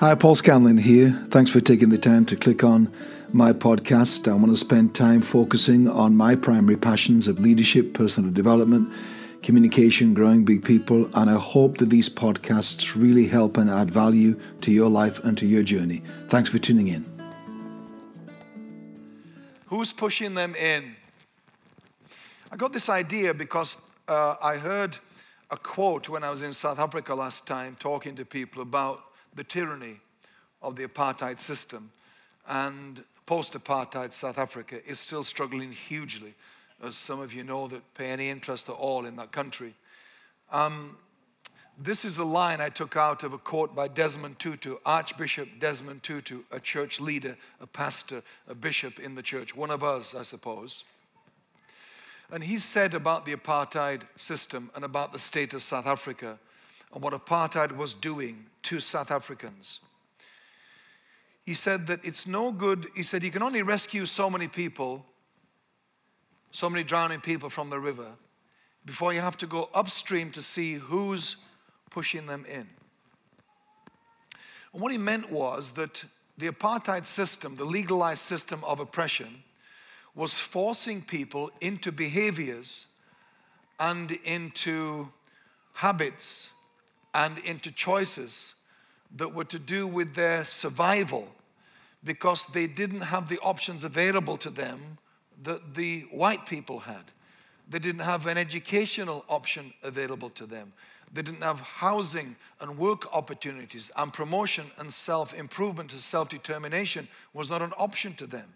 Hi, Paul Scanlon here. Thanks for taking the time to click on my podcast. I want to spend time focusing on my primary passions of leadership, personal development, communication, growing big people, and I hope that these podcasts really help and add value to your life and to your journey. Thanks for tuning in. Who's pushing them in? I got this idea because uh, I heard a quote when I was in South Africa last time talking to people about the tyranny of the apartheid system. And post apartheid South Africa is still struggling hugely, as some of you know that pay any interest at all in that country. Um, this is a line I took out of a quote by Desmond Tutu, Archbishop Desmond Tutu, a church leader, a pastor, a bishop in the church, one of us, I suppose. And he said about the apartheid system and about the state of South Africa and what apartheid was doing to South Africans. He said that it's no good, he said, you can only rescue so many people, so many drowning people from the river, before you have to go upstream to see who's pushing them in. And what he meant was that the apartheid system, the legalized system of oppression, was forcing people into behaviors and into habits and into choices that were to do with their survival because they didn't have the options available to them that the white people had. They didn't have an educational option available to them. They didn't have housing and work opportunities, and promotion and self improvement and self determination was not an option to them.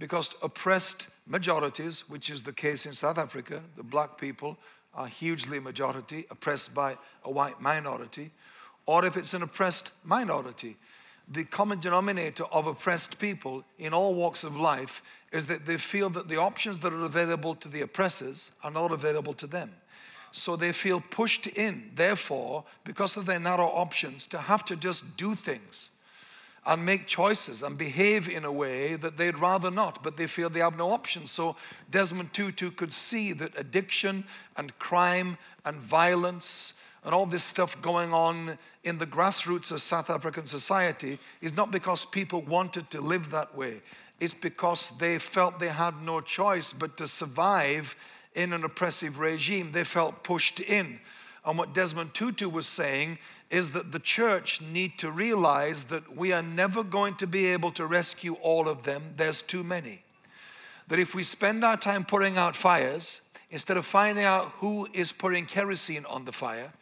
Because oppressed majorities, which is the case in South Africa, the black people are hugely majority, oppressed by a white minority, or if it's an oppressed minority, the common denominator of oppressed people in all walks of life is that they feel that the options that are available to the oppressors are not available to them. So they feel pushed in, therefore, because of their narrow options, to have to just do things and make choices and behave in a way that they'd rather not, but they feel they have no options. So Desmond Tutu could see that addiction and crime and violence and all this stuff going on in the grassroots of South African society is not because people wanted to live that way. It's because they felt they had no choice but to survive in an oppressive regime. They felt pushed in. And what Desmond Tutu was saying is that the church need to realize that we are never going to be able to rescue all of them. There's too many. That if we spend our time putting out fires, instead of finding out who is putting kerosene on the fire,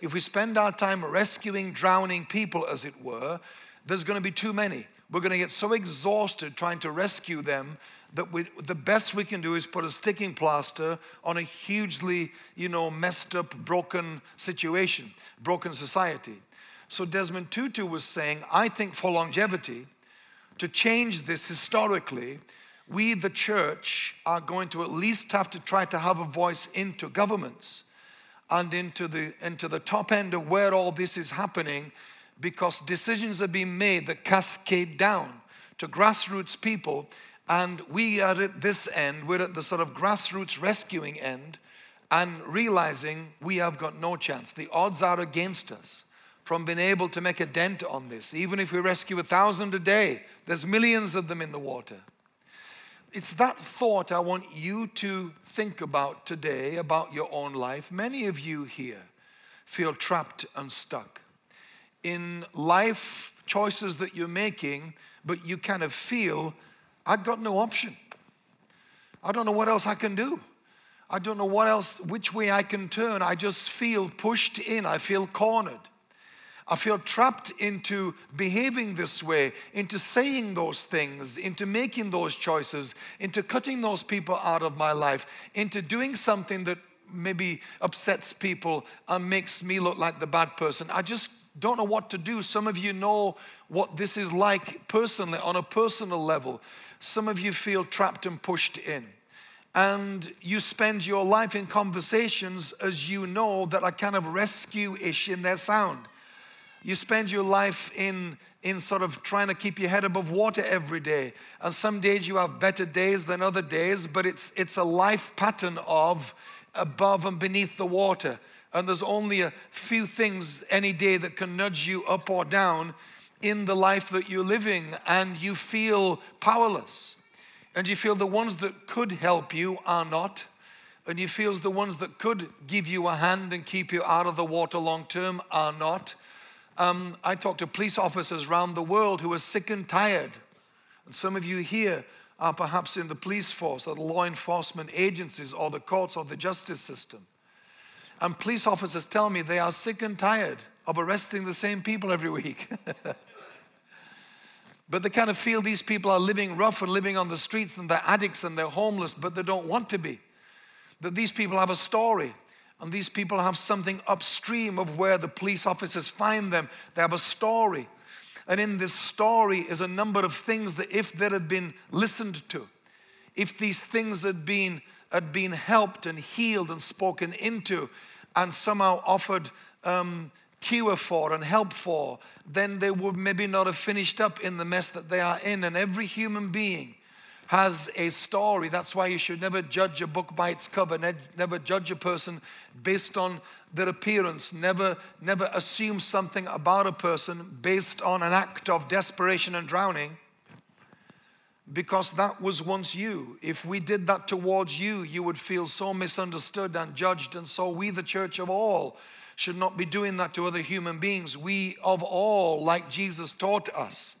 if we spend our time rescuing drowning people, as it were, there's going to be too many. We're going to get so exhausted trying to rescue them that we, the best we can do is put a sticking plaster on a hugely, you know, messed up, broken situation, broken society. So Desmond Tutu was saying, I think for longevity, to change this historically, we, the church, are going to at least have to try to have a voice into governments and into the, into the top end of where all this is happening because decisions are being made that cascade down to grassroots people and we are at this end, we're at the sort of grassroots rescuing end, and realizing we have got no chance. The odds are against us from being able to make a dent on this. Even if we rescue a thousand a day, there's millions of them in the water. It's that thought I want you to think about today about your own life. Many of you here feel trapped and stuck in life choices that you're making, but you kind of feel I've got no option. I don't know what else I can do. I don't know what else, which way I can turn. I just feel pushed in. I feel cornered. I feel trapped into behaving this way, into saying those things, into making those choices, into cutting those people out of my life, into doing something that maybe upsets people and makes me look like the bad person. I just don't know what to do. Some of you know what this is like personally, on a personal level. Some of you feel trapped and pushed in. And you spend your life in conversations as you know that are kind of rescue ish in their sound. You spend your life in, in sort of trying to keep your head above water every day. And some days you have better days than other days, but it's, it's a life pattern of above and beneath the water. And there's only a few things any day that can nudge you up or down in the life that you're living and you feel powerless. And you feel the ones that could help you are not. And you feel the ones that could give you a hand and keep you out of the water long term are not. Um, I talk to police officers around the world who are sick and tired. And some of you here are perhaps in the police force or the law enforcement agencies or the courts or the justice system. And police officers tell me they are sick and tired of arresting the same people every week. but they kind of feel these people are living rough and living on the streets and they're addicts and they're homeless, but they don't want to be. That these people have a story and these people have something upstream of where the police officers find them. They have a story. And in this story is a number of things that, if they had been listened to, if these things had been, had been helped and healed and spoken into, and somehow offered um, cure for and help for, then they would maybe not have finished up in the mess that they are in. And every human being has a story. That's why you should never judge a book by its cover, never judge a person based on their appearance, never, never assume something about a person based on an act of desperation and drowning. Because that was once you. If we did that towards you, you would feel so misunderstood and judged. And so, we, the church of all, should not be doing that to other human beings. We, of all, like Jesus taught us,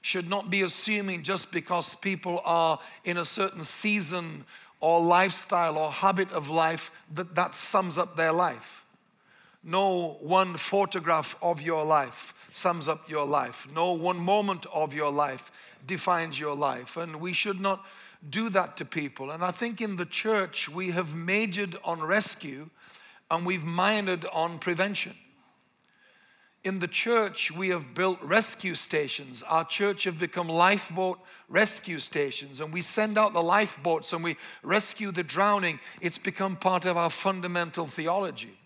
should not be assuming just because people are in a certain season or lifestyle or habit of life that that sums up their life. No one photograph of your life sums up your life. No one moment of your life defines your life. And we should not do that to people. And I think in the church, we have majored on rescue and we've minored on prevention. In the church, we have built rescue stations. Our church have become lifeboat rescue stations, and we send out the lifeboats and we rescue the drowning. It's become part of our fundamental theology.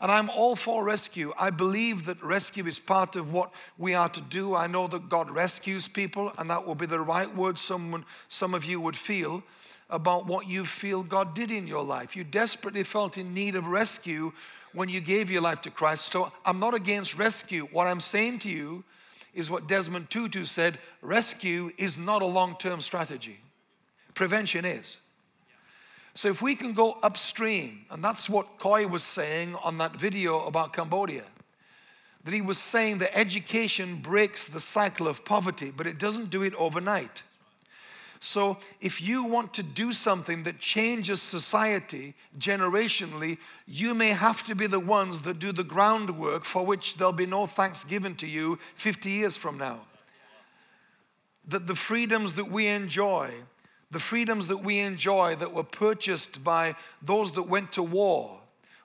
And I'm all for rescue. I believe that rescue is part of what we are to do. I know that God rescues people, and that will be the right word someone, some of you would feel about what you feel God did in your life. You desperately felt in need of rescue when you gave your life to Christ. So I'm not against rescue. What I'm saying to you is what Desmond Tutu said rescue is not a long term strategy, prevention is. So if we can go upstream, and that's what Koi was saying on that video about Cambodia, that he was saying that education breaks the cycle of poverty, but it doesn't do it overnight. So, if you want to do something that changes society generationally, you may have to be the ones that do the groundwork for which there'll be no thanks given to you 50 years from now. That the freedoms that we enjoy, the freedoms that we enjoy that were purchased by those that went to war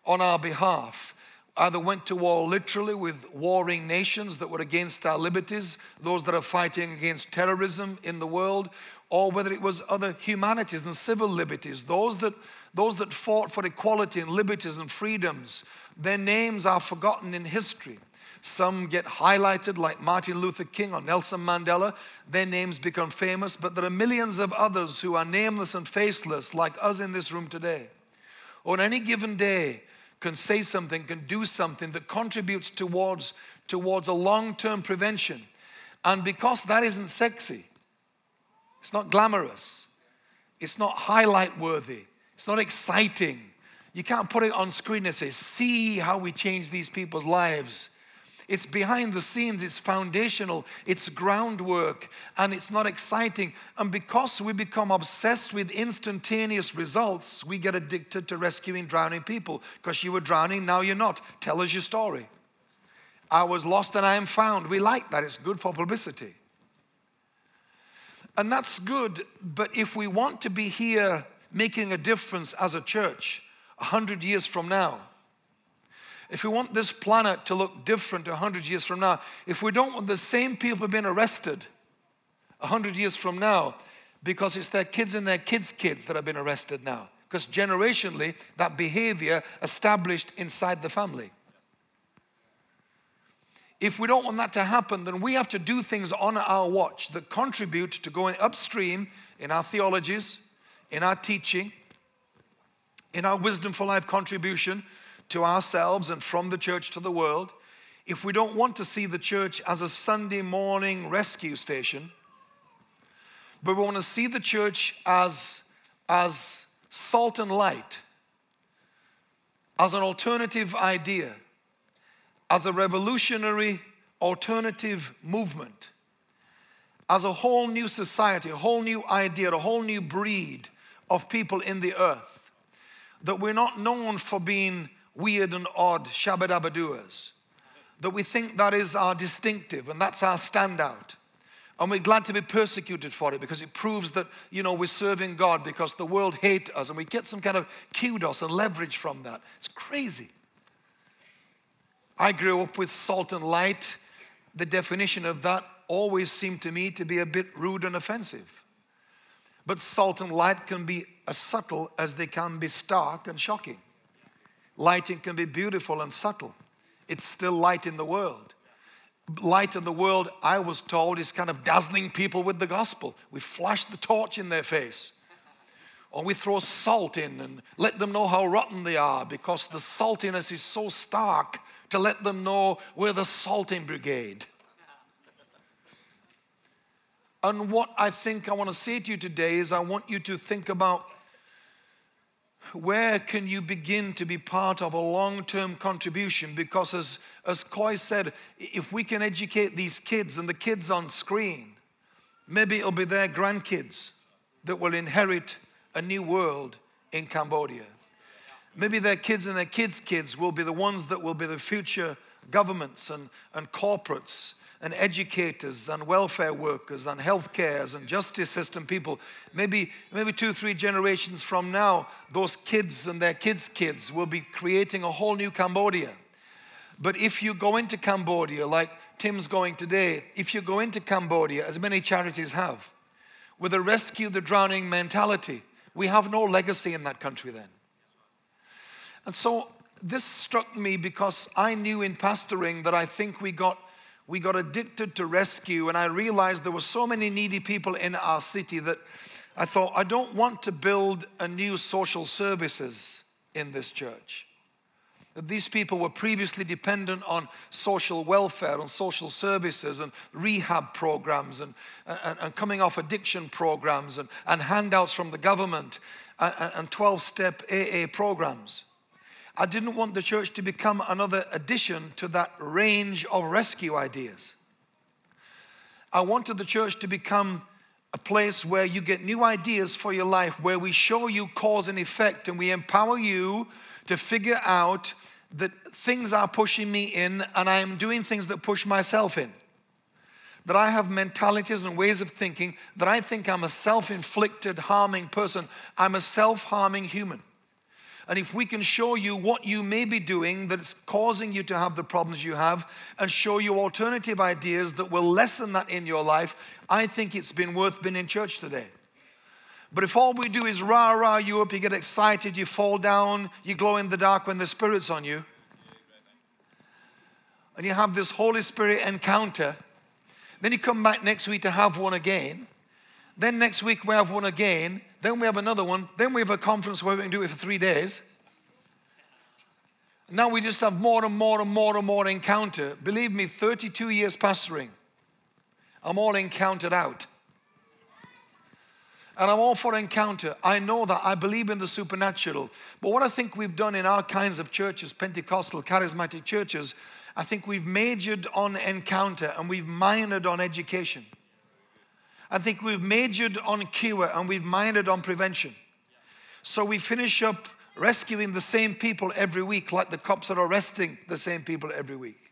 on our behalf, either went to war literally with warring nations that were against our liberties, those that are fighting against terrorism in the world, or whether it was other humanities and civil liberties, those that, those that fought for equality and liberties and freedoms, their names are forgotten in history. Some get highlighted, like Martin Luther King or Nelson Mandela. Their names become famous, but there are millions of others who are nameless and faceless, like us in this room today. On any given day, can say something, can do something that contributes towards, towards a long term prevention. And because that isn't sexy, it's not glamorous. It's not highlight worthy. It's not exciting. You can't put it on screen and say, see how we change these people's lives. It's behind the scenes, it's foundational, it's groundwork, and it's not exciting. And because we become obsessed with instantaneous results, we get addicted to rescuing drowning people. Because you were drowning, now you're not. Tell us your story. I was lost and I am found. We like that, it's good for publicity. And that's good, but if we want to be here making a difference as a church a hundred years from now, if we want this planet to look different a hundred years from now, if we don't want the same people being arrested a hundred years from now, because it's their kids and their kids' kids that have been arrested now, because generationally that behavior established inside the family. If we don't want that to happen, then we have to do things on our watch that contribute to going upstream in our theologies, in our teaching, in our wisdom for life contribution to ourselves and from the church to the world, if we don't want to see the church as a Sunday morning rescue station, but we want to see the church as, as salt and light, as an alternative idea, as a revolutionary alternative movement, as a whole new society, a whole new idea, a whole new breed of people in the earth. That we're not known for being weird and odd shabba That we think that is our distinctive and that's our standout. And we're glad to be persecuted for it because it proves that, you know, we're serving God because the world hates us and we get some kind of kudos and leverage from that. It's crazy. I grew up with salt and light. The definition of that always seemed to me to be a bit rude and offensive. But salt and light can be as subtle as they can be stark and shocking. Lighting can be beautiful and subtle. It's still light in the world. Light in the world, I was told, is kind of dazzling people with the gospel. We flash the torch in their face. Or we throw salt in and let them know how rotten they are because the saltiness is so stark to let them know we're the salting brigade. And what I think I want to say to you today is I want you to think about where can you begin to be part of a long-term contribution? Because as, as Coy said if we can educate these kids and the kids on screen maybe it'll be their grandkids that will inherit a new world in Cambodia. Maybe their kids and their kids kids will be the ones that will be the future governments and, and corporates and educators and welfare workers and healthcare and justice system people. Maybe, maybe two, three generations from now, those kids and their kids' kids will be creating a whole new Cambodia. But if you go into Cambodia, like Tim's going today, if you go into Cambodia, as many charities have, with a rescue the drowning mentality, we have no legacy in that country then. And so this struck me because I knew in pastoring that I think we got we got addicted to rescue, and I realized there were so many needy people in our city that I thought, I don't want to build a new social services in this church. That these people were previously dependent on social welfare, on social services, and rehab programs, and, and, and coming off addiction programs, and, and handouts from the government, and 12 step AA programs. I didn't want the church to become another addition to that range of rescue ideas. I wanted the church to become a place where you get new ideas for your life, where we show you cause and effect and we empower you to figure out that things are pushing me in and I am doing things that push myself in. That I have mentalities and ways of thinking that I think I'm a self inflicted harming person, I'm a self harming human. And if we can show you what you may be doing that's causing you to have the problems you have and show you alternative ideas that will lessen that in your life, I think it's been worth being in church today. But if all we do is rah rah you up, you get excited, you fall down, you glow in the dark when the Spirit's on you, and you have this Holy Spirit encounter, then you come back next week to have one again. Then next week we have one again. Then we have another one. Then we have a conference where we can do it for three days. Now we just have more and more and more and more encounter. Believe me, 32 years pastoring, I'm all encountered out. And I'm all for encounter. I know that. I believe in the supernatural. But what I think we've done in our kinds of churches, Pentecostal, charismatic churches, I think we've majored on encounter and we've minored on education. I think we've majored on cure and we've minored on prevention. So we finish up rescuing the same people every week, like the cops are arresting the same people every week.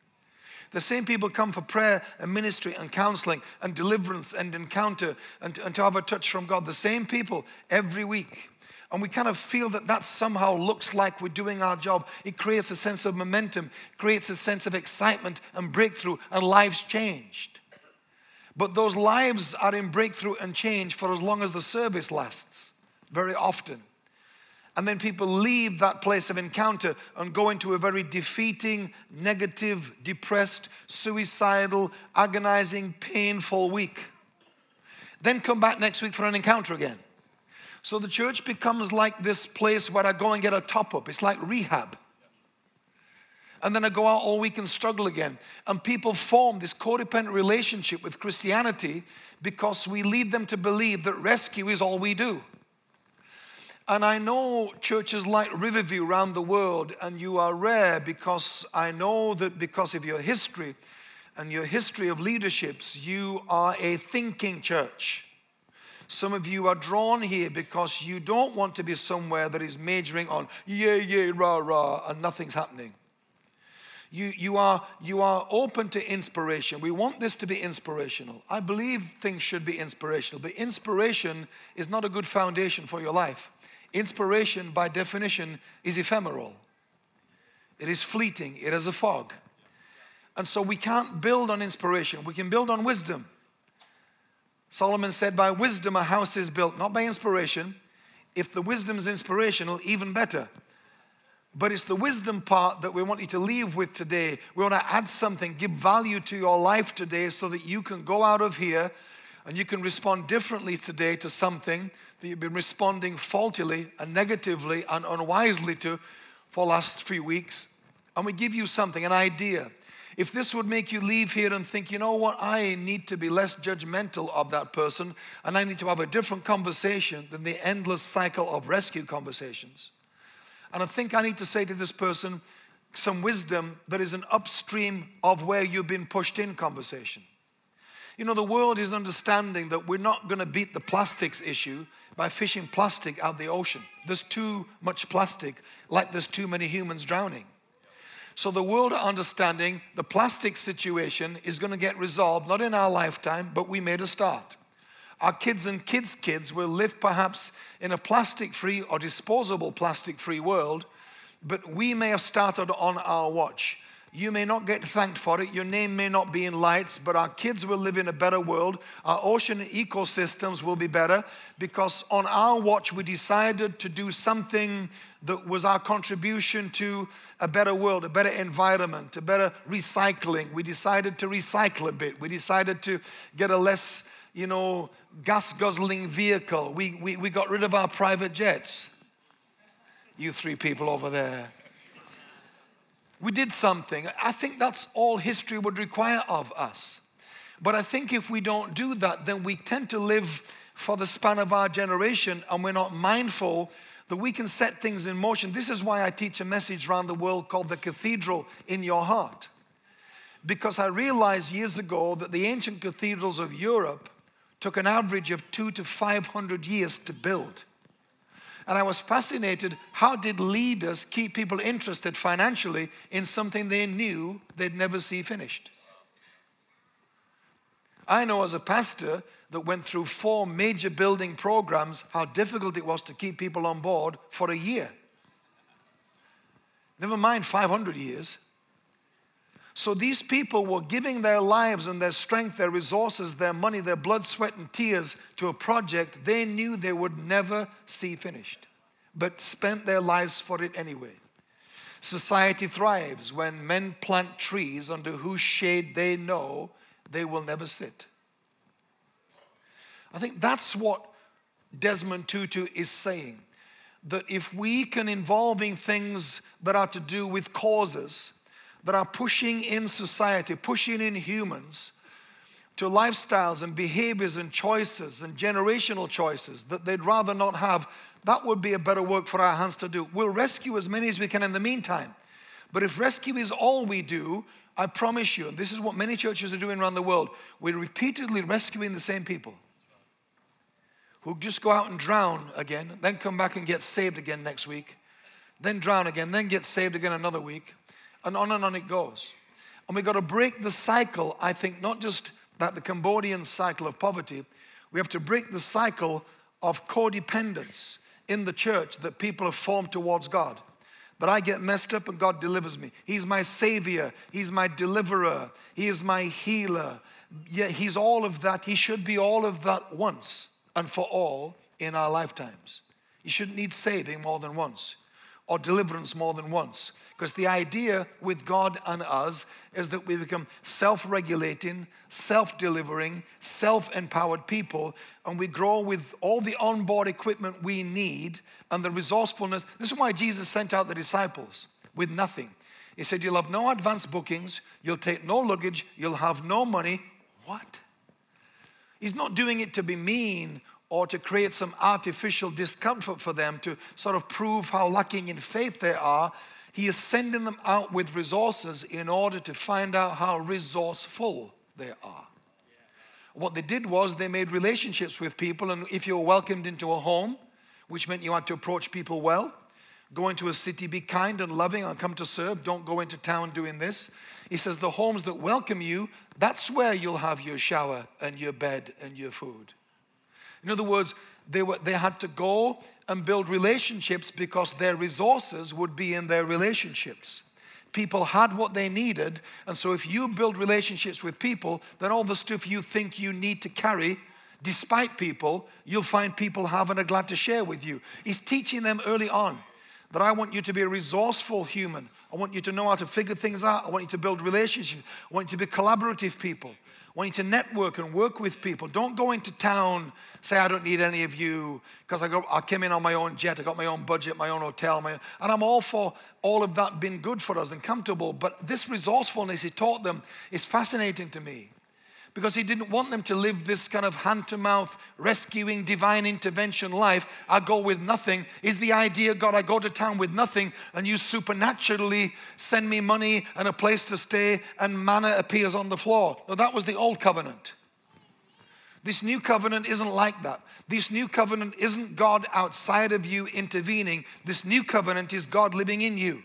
The same people come for prayer and ministry and counseling and deliverance and encounter and, and to have a touch from God. The same people every week. And we kind of feel that that somehow looks like we're doing our job. It creates a sense of momentum, creates a sense of excitement and breakthrough, and lives changed. But those lives are in breakthrough and change for as long as the service lasts, very often. And then people leave that place of encounter and go into a very defeating, negative, depressed, suicidal, agonizing, painful week. Then come back next week for an encounter again. So the church becomes like this place where I go and get a top up. It's like rehab. And then I go out all week and struggle again. And people form this codependent relationship with Christianity because we lead them to believe that rescue is all we do. And I know churches like Riverview around the world, and you are rare because I know that because of your history and your history of leaderships, you are a thinking church. Some of you are drawn here because you don't want to be somewhere that is majoring on yeah, yeah, rah, rah, and nothing's happening. You, you, are, you are open to inspiration. We want this to be inspirational. I believe things should be inspirational, but inspiration is not a good foundation for your life. Inspiration, by definition, is ephemeral, it is fleeting, it is a fog. And so we can't build on inspiration, we can build on wisdom. Solomon said, By wisdom a house is built, not by inspiration. If the wisdom is inspirational, even better. But it's the wisdom part that we want you to leave with today. We want to add something, give value to your life today so that you can go out of here and you can respond differently today to something that you've been responding faultily and negatively and unwisely to for last few weeks. And we give you something, an idea. If this would make you leave here and think, you know what, I need to be less judgmental of that person and I need to have a different conversation than the endless cycle of rescue conversations and I think I need to say to this person some wisdom that is an upstream of where you've been pushed in conversation. You know, the world is understanding that we're not going to beat the plastics issue by fishing plastic out the ocean. There's too much plastic, like there's too many humans drowning. So the world are understanding the plastic situation is going to get resolved, not in our lifetime, but we made a start. Our kids and kids' kids will live perhaps in a plastic free or disposable plastic free world, but we may have started on our watch. You may not get thanked for it. Your name may not be in lights, but our kids will live in a better world. Our ocean ecosystems will be better because on our watch we decided to do something that was our contribution to a better world, a better environment, a better recycling. We decided to recycle a bit. We decided to get a less you know, gas guzzling vehicle. We, we, we got rid of our private jets. You three people over there. We did something. I think that's all history would require of us. But I think if we don't do that, then we tend to live for the span of our generation and we're not mindful that we can set things in motion. This is why I teach a message around the world called the cathedral in your heart. Because I realized years ago that the ancient cathedrals of Europe took an average of two to 500 years to build. And I was fascinated how did leaders keep people interested financially in something they knew they'd never see finished? I know as a pastor that went through four major building programs how difficult it was to keep people on board for a year. Never mind 500 years. So these people were giving their lives and their strength, their resources, their money, their blood, sweat, and tears to a project they knew they would never see finished, but spent their lives for it anyway. Society thrives when men plant trees under whose shade they know they will never sit. I think that's what Desmond Tutu is saying. That if we can involving things that are to do with causes, that are pushing in society, pushing in humans to lifestyles and behaviors and choices and generational choices that they'd rather not have, that would be a better work for our hands to do. We'll rescue as many as we can in the meantime. But if rescue is all we do, I promise you, and this is what many churches are doing around the world, we're repeatedly rescuing the same people who just go out and drown again, then come back and get saved again next week, then drown again, then get saved again another week and on and on it goes. And we've got to break the cycle, I think, not just that the Cambodian cycle of poverty, we have to break the cycle of codependence in the church that people have formed towards God. That I get messed up and God delivers me. He's my savior, He's my deliverer, He is my healer. Yeah, He's all of that. He should be all of that once and for all in our lifetimes. You shouldn't need saving more than once or deliverance more than once. Because the idea with God and us is that we become self regulating, self delivering, self empowered people, and we grow with all the onboard equipment we need and the resourcefulness. This is why Jesus sent out the disciples with nothing. He said, You'll have no advance bookings, you'll take no luggage, you'll have no money. What? He's not doing it to be mean or to create some artificial discomfort for them to sort of prove how lacking in faith they are. He is sending them out with resources in order to find out how resourceful they are. What they did was they made relationships with people, and if you were welcomed into a home, which meant you had to approach people well, go into a city, be kind and loving, and come to serve. Don't go into town doing this. He says, The homes that welcome you, that's where you'll have your shower and your bed and your food. In other words, they, were, they had to go and build relationships because their resources would be in their relationships. People had what they needed, and so if you build relationships with people, then all the stuff you think you need to carry, despite people, you'll find people have and are glad to share with you. He's teaching them early on that I want you to be a resourceful human. I want you to know how to figure things out. I want you to build relationships. I want you to be collaborative people. I want you to network and work with people. Don't go into town, say, I don't need any of you, because I, I came in on my own jet, I got my own budget, my own hotel, my, and I'm all for all of that being good for us and comfortable. But this resourcefulness he taught them is fascinating to me because he didn't want them to live this kind of hand to mouth, rescuing, divine intervention life. I go with nothing. Is the idea, God, I go to town with nothing and you supernaturally send me money and a place to stay and manna appears on the floor? No, that was the old covenant. This new covenant isn't like that. This new covenant isn't God outside of you intervening. This new covenant is God living in you.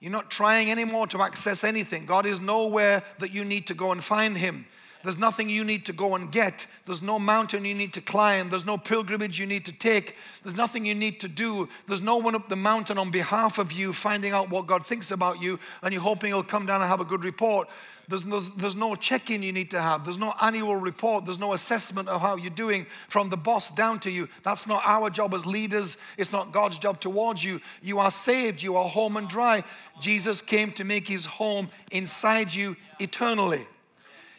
You're not trying anymore to access anything. God is nowhere that you need to go and find Him. There's nothing you need to go and get. There's no mountain you need to climb. There's no pilgrimage you need to take. There's nothing you need to do. There's no one up the mountain on behalf of you finding out what God thinks about you and you're hoping He'll come down and have a good report. There's no, there's no check in you need to have. There's no annual report. There's no assessment of how you're doing from the boss down to you. That's not our job as leaders. It's not God's job towards you. You are saved. You are home and dry. Jesus came to make his home inside you eternally.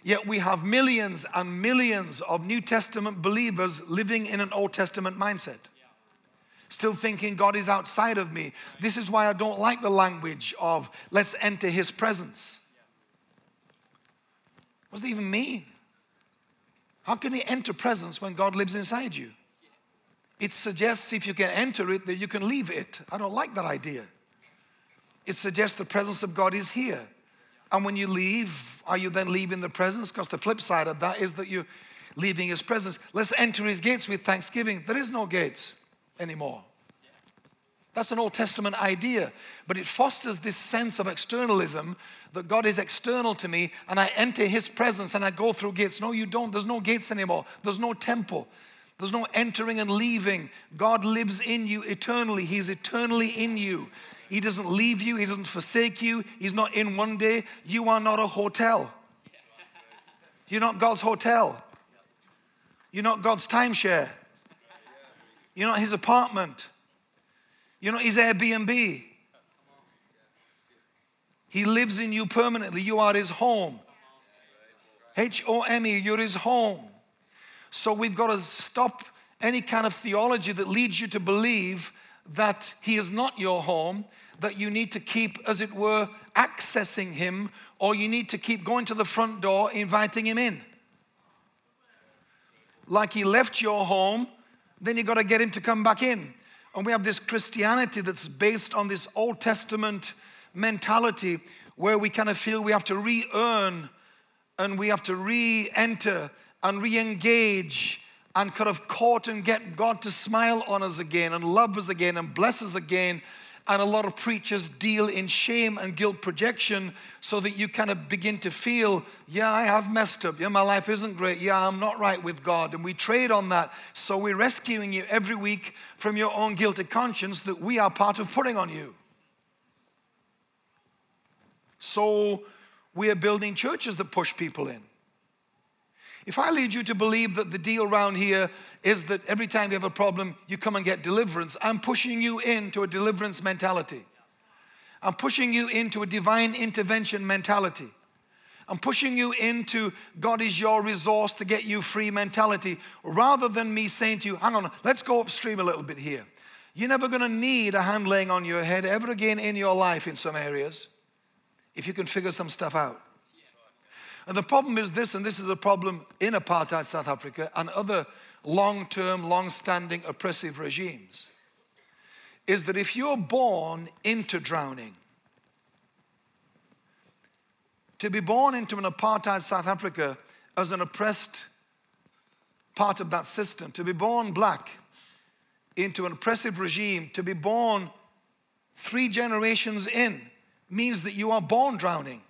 Yet we have millions and millions of New Testament believers living in an Old Testament mindset still thinking God is outside of me. This is why I don't like the language of let's enter his presence. What does that even mean? How can you enter presence when God lives inside you? It suggests if you can enter it, that you can leave it. I don't like that idea. It suggests the presence of God is here. And when you leave, are you then leaving the presence? Because the flip side of that is that you're leaving his presence. Let's enter his gates with thanksgiving. There is no gates anymore. That's an Old Testament idea, but it fosters this sense of externalism that God is external to me and I enter His presence and I go through gates. No, you don't. There's no gates anymore. There's no temple. There's no entering and leaving. God lives in you eternally. He's eternally in you. He doesn't leave you, He doesn't forsake you. He's not in one day. You are not a hotel. You're not God's hotel. You're not God's timeshare. You're not His apartment. You're not His Airbnb. He lives in you permanently. You are his home. H O M E, you're his home. So we've got to stop any kind of theology that leads you to believe that he is not your home, that you need to keep, as it were, accessing him, or you need to keep going to the front door, inviting him in. Like he left your home, then you've got to get him to come back in. And we have this Christianity that's based on this Old Testament mentality where we kind of feel we have to re earn and we have to re enter and re engage and kind of court and get God to smile on us again and love us again and bless us again. And a lot of preachers deal in shame and guilt projection so that you kind of begin to feel, yeah, I have messed up. Yeah, my life isn't great. Yeah, I'm not right with God. And we trade on that. So we're rescuing you every week from your own guilty conscience that we are part of putting on you. So we are building churches that push people in. If I lead you to believe that the deal around here is that every time you have a problem, you come and get deliverance, I'm pushing you into a deliverance mentality. I'm pushing you into a divine intervention mentality. I'm pushing you into God is your resource to get you free mentality rather than me saying to you, hang on, let's go upstream a little bit here. You're never going to need a hand laying on your head ever again in your life in some areas if you can figure some stuff out. And the problem is this, and this is the problem in apartheid South Africa and other long term, long standing oppressive regimes, is that if you're born into drowning, to be born into an apartheid South Africa as an oppressed part of that system, to be born black into an oppressive regime, to be born three generations in, means that you are born drowning.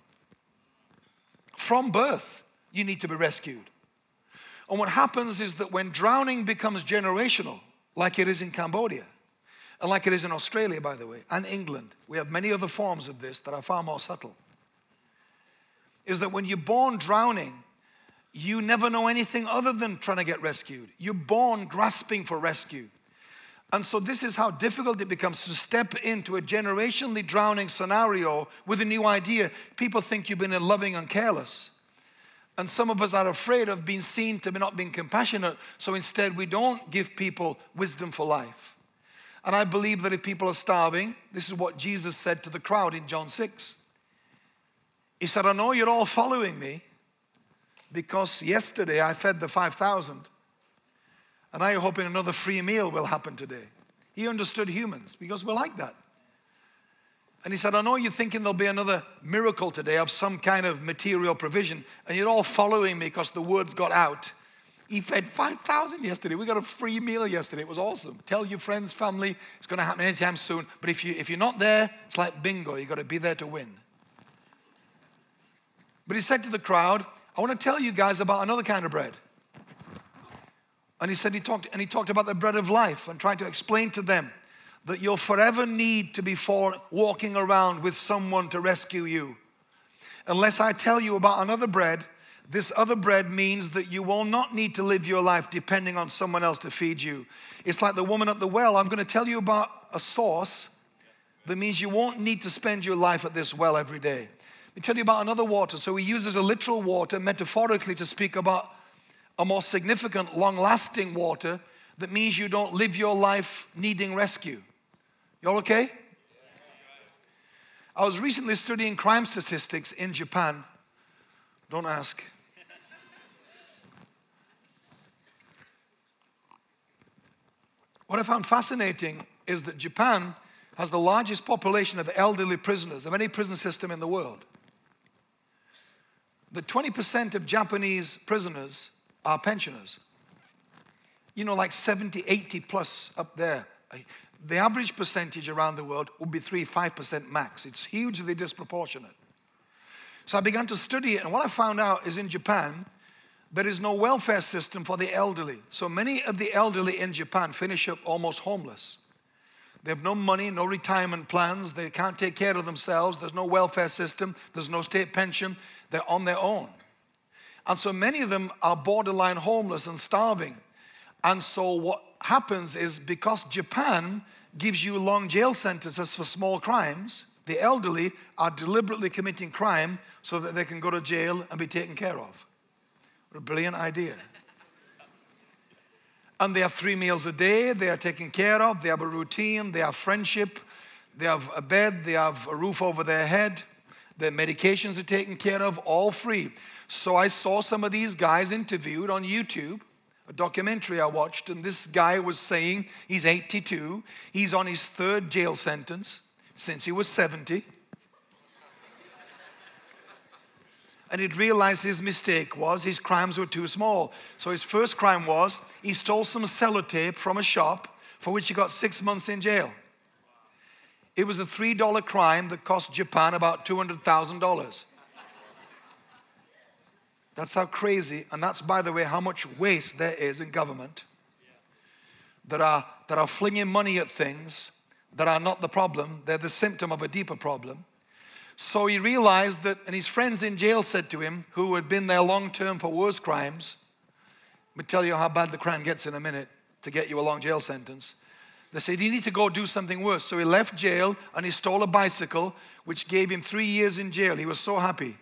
From birth, you need to be rescued. And what happens is that when drowning becomes generational, like it is in Cambodia, and like it is in Australia, by the way, and England, we have many other forms of this that are far more subtle, is that when you're born drowning, you never know anything other than trying to get rescued. You're born grasping for rescue. And so, this is how difficult it becomes to step into a generationally drowning scenario with a new idea. People think you've been loving and careless. And some of us are afraid of being seen to be not being compassionate. So, instead, we don't give people wisdom for life. And I believe that if people are starving, this is what Jesus said to the crowd in John 6. He said, I know you're all following me because yesterday I fed the 5,000 and I hope another free meal will happen today. He understood humans because we're like that. And he said, I know you're thinking there'll be another miracle today of some kind of material provision, and you're all following me because the words got out. He fed 5,000 yesterday. We got a free meal yesterday. It was awesome. Tell your friends, family, it's going to happen anytime soon. But if, you, if you're not there, it's like bingo. You've got to be there to win. But he said to the crowd, I want to tell you guys about another kind of bread. And he said he talked and he talked about the bread of life and trying to explain to them that you'll forever need to be for, walking around with someone to rescue you. Unless I tell you about another bread, this other bread means that you will not need to live your life depending on someone else to feed you. It's like the woman at the well. I'm going to tell you about a source that means you won't need to spend your life at this well every day. Let me tell you about another water. So he uses a literal water metaphorically to speak about a more significant, long lasting water that means you don't live your life needing rescue. You all okay? I was recently studying crime statistics in Japan. Don't ask. What I found fascinating is that Japan has the largest population of elderly prisoners of any prison system in the world. The 20% of Japanese prisoners are pensioners. You know, like 70, 80 plus up there. Eh, the average percentage around the world would be 3, 5% max. It's hugely disproportionate. So I began to study it, and what I found out is in Japan, there is no welfare system for the elderly. So many of the elderly in Japan finish up almost homeless. They have no money, no retirement plans, they can't take care of themselves, there's no welfare system, there's no state pension, they're on their own. And so many of them are borderline homeless and starving. And so what happens is because Japan gives you long jail sentences for small crimes, the elderly are deliberately committing crime so that they can go to jail and be taken care of. What a brilliant idea. And they have three meals a day, they are taken care of, they have a routine, they have friendship, they have a bed, they have a roof over their head, their medications are taken care of, all free. So I saw some of these guys interviewed on YouTube, a documentary I watched, and this guy was saying he's 82, he's on his third jail sentence since he was 70. and he'd realized his mistake was his crimes were too small. So his first crime was he stole some sellotape from a shop for which he got six months in jail. It was a $3 crime that cost Japan about $200,000. That's how crazy, and that's, by the way, how much waste there is in government that are, that are flinging money at things that are not the problem, they're the symptom of a deeper problem. So he realized that, and his friends in jail said to him, who had been there long term for worse crimes, me tell you how bad the crime gets in a minute to get you a long jail sentence. They said, he need to go do something worse. So he left jail and he stole a bicycle, which gave him three years in jail. He was so happy.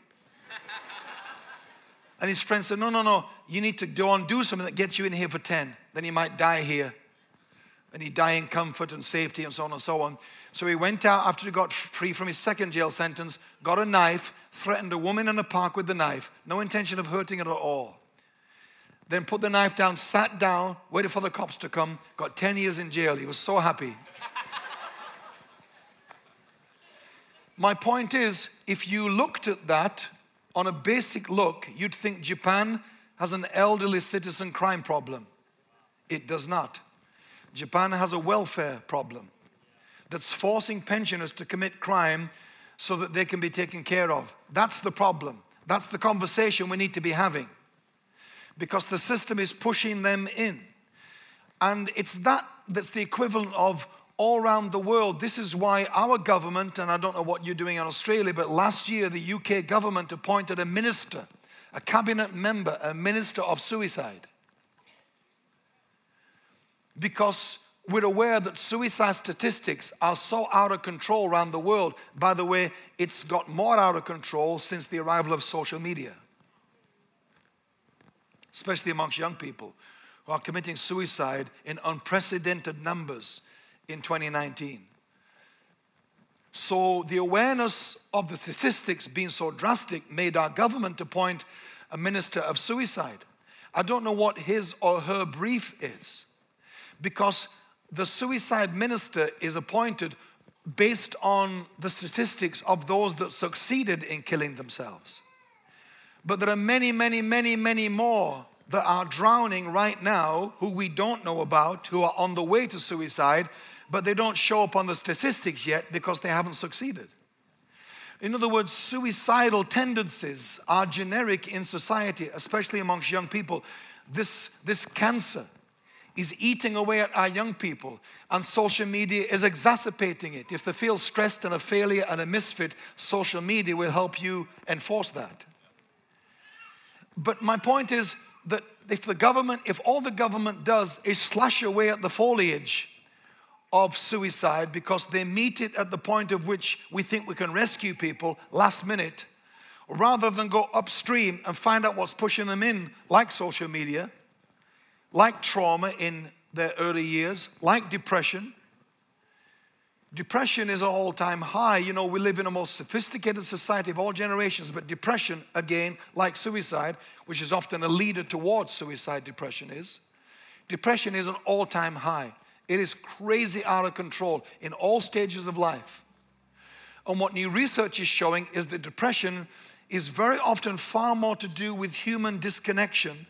And his friend said, No, no, no, you need to go and do something that gets you in here for 10. Then you might die here. and he'd die in comfort and safety and so on and so on. So he went out after he got free from his second jail sentence, got a knife, threatened a woman in a park with the knife, no intention of hurting her at all. Then put the knife down, sat down, waited for the cops to come, got 10 years in jail. He was so happy. My point is, if you looked at that on a basic look, you'd think Japan has an elderly citizen crime problem. It does not. Japan has a welfare problem that's forcing pensioners to commit crime so that they can be taken care of. That's the problem. That's the conversation we need to be having because the system is pushing them in. And it's that that's the equivalent of all around the world. This is why our government, and I don't know what you're doing in Australia, but last year the UK government appointed a minister, a cabinet member, a minister of suicide because we're aware that suicide statistics are so out of control around the world. By the way, it's got more out of control since the arrival of social media, especially amongst young people who are committing suicide in unprecedented numbers in 2019. So, the awareness of the statistics being so drastic made our government appoint a minister of suicide. I don't know what his or her brief is because the suicide minister is appointed based on the statistics of those that succeeded in killing themselves. But there are many, many, many, many more that are drowning right now who we don't know about, who are on the way to suicide, but they don't show up on the statistics yet because they haven't succeeded. In other words, suicidal tendencies are generic in society, especially amongst young people. This, this cancer is eating away at our young people, and social media is exacerbating it. If they feel stressed and a failure and a misfit, social media will help you enforce that. But my point is that if the government, if all the government does is slash away at the foliage of suicide because they meet it at the point of which we think we can rescue people last minute, rather than go upstream and find out what's pushing them in, like social media, like trauma in their early years, like depression. Depression is an all time high. You know, we live in a most sophisticated society of all generations, but depression, again, like suicide, which is often a leader towards suicide, depression is. Depression is an all time high. It is crazy out of control in all stages of life. And what new research is showing is that depression is very often far more to do with human disconnection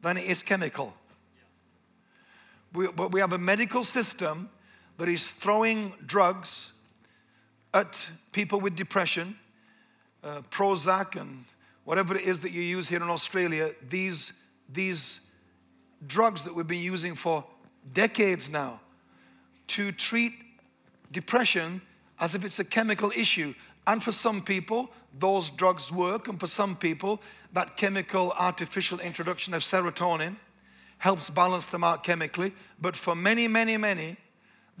than it is chemical. We, but we have a medical system that is throwing drugs at people with depression, uh, Prozac, and whatever it is that you use here in Australia. These, these drugs that we've been using for decades now to treat depression as if it's a chemical issue. And for some people, those drugs work, and for some people, that chemical artificial introduction of serotonin helps balance them out chemically. But for many, many, many,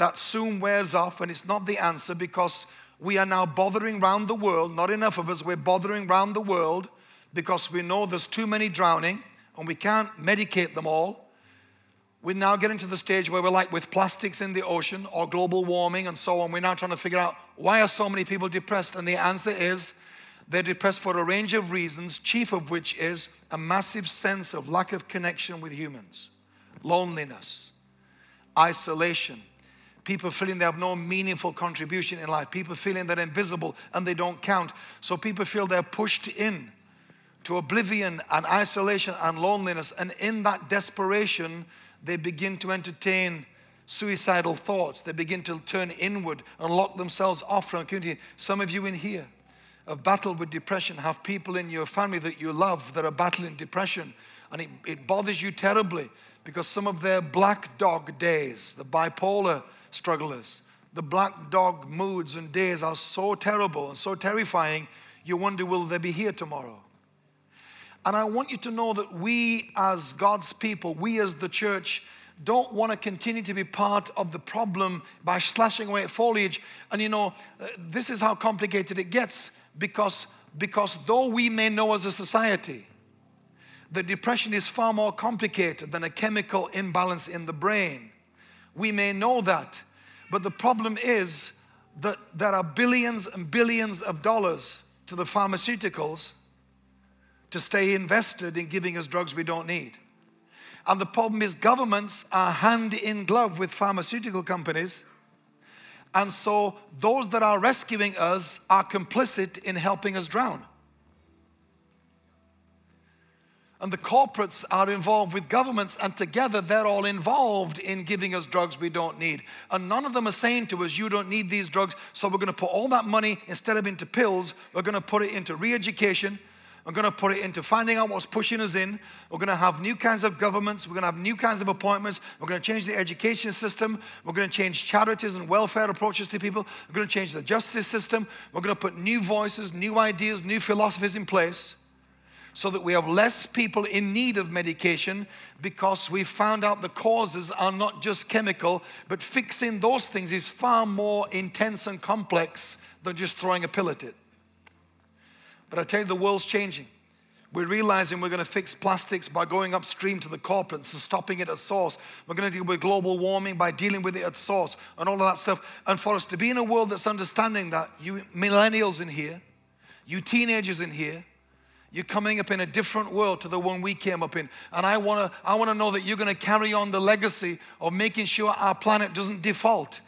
that soon wears off, and it's not the answer because we are now bothering around the world. Not enough of us, we're bothering around the world because we know there's too many drowning and we can't medicate them all. We're now getting to the stage where we're like with plastics in the ocean or global warming and so on. We're now trying to figure out why are so many people depressed? And the answer is they're depressed for a range of reasons, chief of which is a massive sense of lack of connection with humans, loneliness, isolation, people feeling they have no meaningful contribution in life, people feeling they're invisible and they don't count. So people feel they're pushed in to oblivion and isolation and loneliness. And in that desperation, they begin to entertain suicidal thoughts. They begin to turn inward and lock themselves off from community. Some of you in here have battle with depression, have people in your family that you love that are battling depression, and it, it bothers you terribly because some of their black dog days, the bipolar strugglers, the black dog moods and days are so terrible and so terrifying, you wonder, will they be here tomorrow? And I want you to know that we, as God's people, we as the church, don't want to continue to be part of the problem by slashing away at foliage. And you know, uh, this is how complicated it gets because, because though we may know as a society that depression is far more complicated than a chemical imbalance in the brain, We may know that. But the problem is that there are billions and billions of dollars to the pharmaceuticals to stay invested in giving us drugs we don't need. And the problem is, governments are hand in glove with pharmaceutical companies. And so those that are rescuing us are complicit in helping us drown. and the corporates are involved with governments, and together they're all involved in giving us drugs we don't need. And none of them are saying to us, You don't need these drugs, so we're to put all that money instead of into pills, we're to put it into re education. We're going to put it into finding out what's pushing us in. We're going to have new kinds of governments. We're going to have new kinds of appointments. We're going to change the education system. We're going to change charities and welfare approaches to people. We're going to change the justice system. We're going to put new voices, new ideas, new philosophies in place so that we have less people in need of medication because we found out the causes are not just chemical, but fixing those things is far more intense and complex than just throwing a pill at it. But I tell you, the world's changing. We're realizing we're going to fix plastics by going upstream to the corporates and stopping it at source. We're going to deal with global warming by dealing with it at source and all of that stuff. And for us to be in a world that's understanding that, you millennials in here, you teenagers in here, you're coming up in a different world to the one we came up in. And I want to I want to know that you're going to carry on the legacy of making sure our planet doesn't default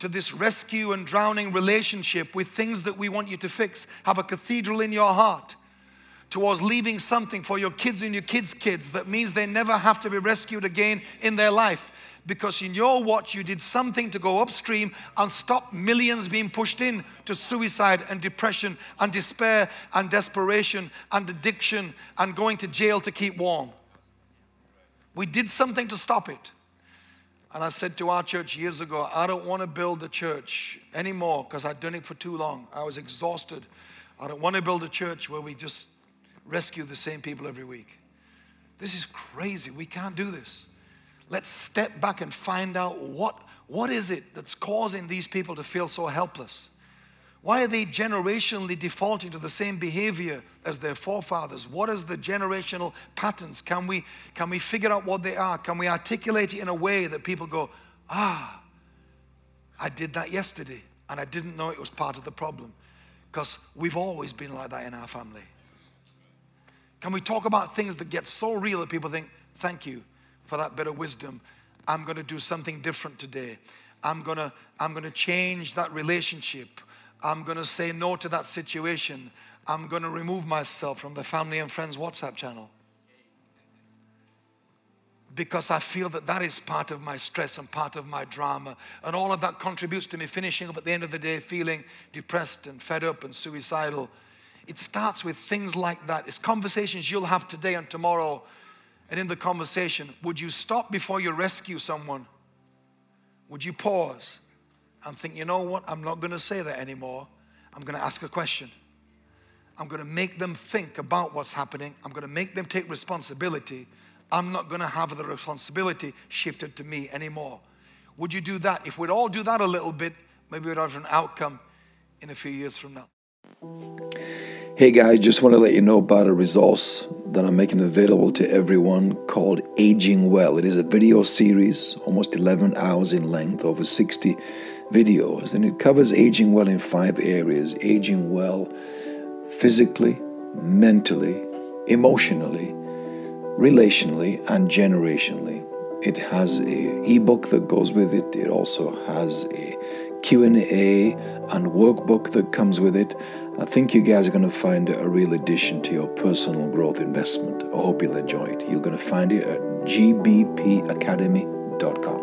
to this rescue and drowning relationship with things that we want you to fix. Have a cathedral in your heart towards leaving something for your kids and your kids' kids that means they never have to be rescued again in their life because in your watch you did something to go upstream and stop millions being pushed in to suicide and depression and despair and desperation and addiction and going to jail to keep warm. We did something to stop it. And I said to our church years ago, I don't want to build a church anymore because I'd done it for too long. I was exhausted. I don't want to build a church where we just rescue the same people every week. This is crazy. We can't do this. Let's step back and find out what, what is it that's causing these people to feel so helpless? Why are they generationally defaulting to the same behavior as their forefathers? What is the generational patterns? Can we, can we figure out what they are? Can we articulate it in a way that people go, ah, I did that yesterday and I didn't know it was part of the problem? Because we've always been like that in our family. Can we talk about things that get so real that people think, thank you, for that bit of wisdom. I'm going to do something different today. I'm going to I'm going to change that relationship. I'm going to say no to that situation. I'm going to remove myself from the family and friends WhatsApp channel. Because I feel that that is part of my stress and part of my drama. And all of that contributes to me finishing up at the end of the day feeling depressed and fed up and suicidal. It starts with things like that. It's conversations you'll have today and tomorrow and in the conversation, would you stop before you rescue someone? Would you pause and think, you know what? I'm not going to say that anymore. I'm going to ask a question. I'm going to make them think about what's happening. I'm going to make them take responsibility. I'm not going to have the responsibility shifted to me anymore. Would you do that? If we'd all do that a little bit, maybe we'd have an outcome in a few years from now. Hey guys, just want to let you know about a resource that I'm making available to everyone called Aging Well. It is a video series, almost 11 hours in length, over 60 videos, and it covers aging well in five areas aging well physically, mentally, emotionally, relationally, and generationally. It has a ebook that goes with it. It also has a Q&A and workbook that comes with it I think you guys are going to find it a real addition to your personal growth investment. I hope you'll enjoy it. You're going to find it at gbpacademy.com